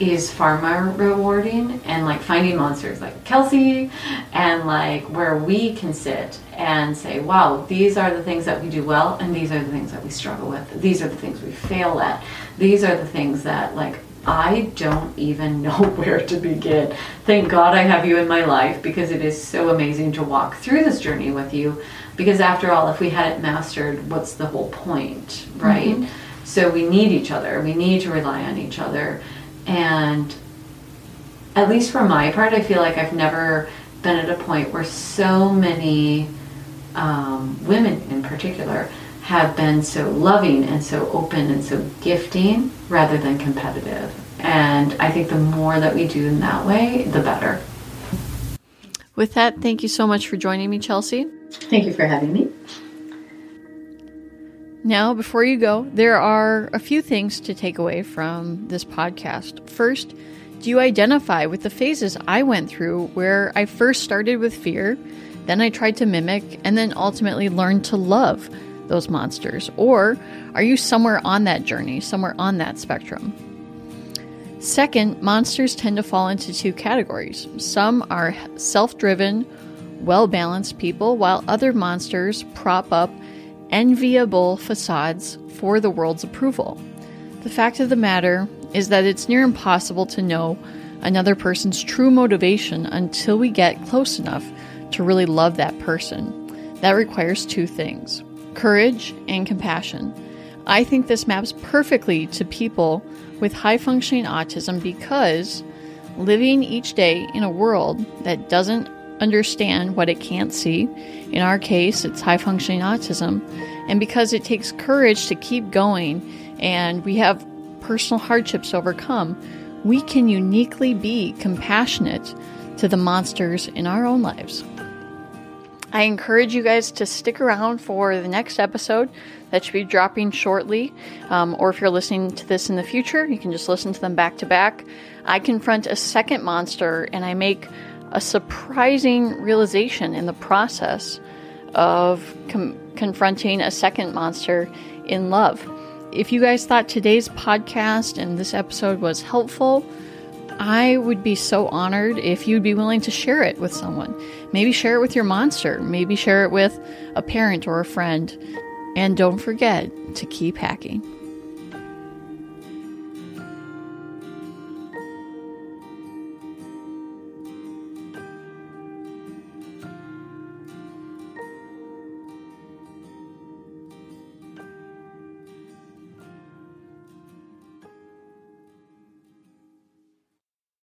is far more rewarding and like finding monsters like Kelsey and like where we can sit and say, wow, these are the things that we do well and these are the things that we struggle with. These are the things we fail at. These are the things that like I don't even [LAUGHS] know where to begin. Thank God I have you in my life because it is so amazing to walk through this journey with you. Because after all, if we had it mastered, what's the whole point, right? Mm-hmm. So we need each other. We need to rely on each other. And at least for my part, I feel like I've never been at a point where so many um, women in particular have been so loving and so open and so gifting rather than competitive. And I think the more that we do in that way, the better. With that, thank you so much for joining me, Chelsea. Thank you for having me. Now, before you go, there are a few things to take away from this podcast. First, do you identify with the phases I went through where I first started with fear, then I tried to mimic, and then ultimately learned to love those monsters? Or are you somewhere on that journey, somewhere on that spectrum? Second, monsters tend to fall into two categories. Some are self driven, well balanced people, while other monsters prop up enviable facades for the world's approval. The fact of the matter is that it's near impossible to know another person's true motivation until we get close enough to really love that person. That requires two things courage and compassion. I think this maps perfectly to people with high functioning autism because living each day in a world that doesn't understand what it can't see. In our case, it's high functioning autism. And because it takes courage to keep going and we have personal hardships overcome, we can uniquely be compassionate to the monsters in our own lives. I encourage you guys to stick around for the next episode that should be dropping shortly. Um, or if you're listening to this in the future, you can just listen to them back to back. I confront a second monster and I make a surprising realization in the process of com- confronting a second monster in love. If you guys thought today's podcast and this episode was helpful, I would be so honored if you'd be willing to share it with someone. Maybe share it with your monster, maybe share it with a parent or a friend. And don't forget to keep hacking.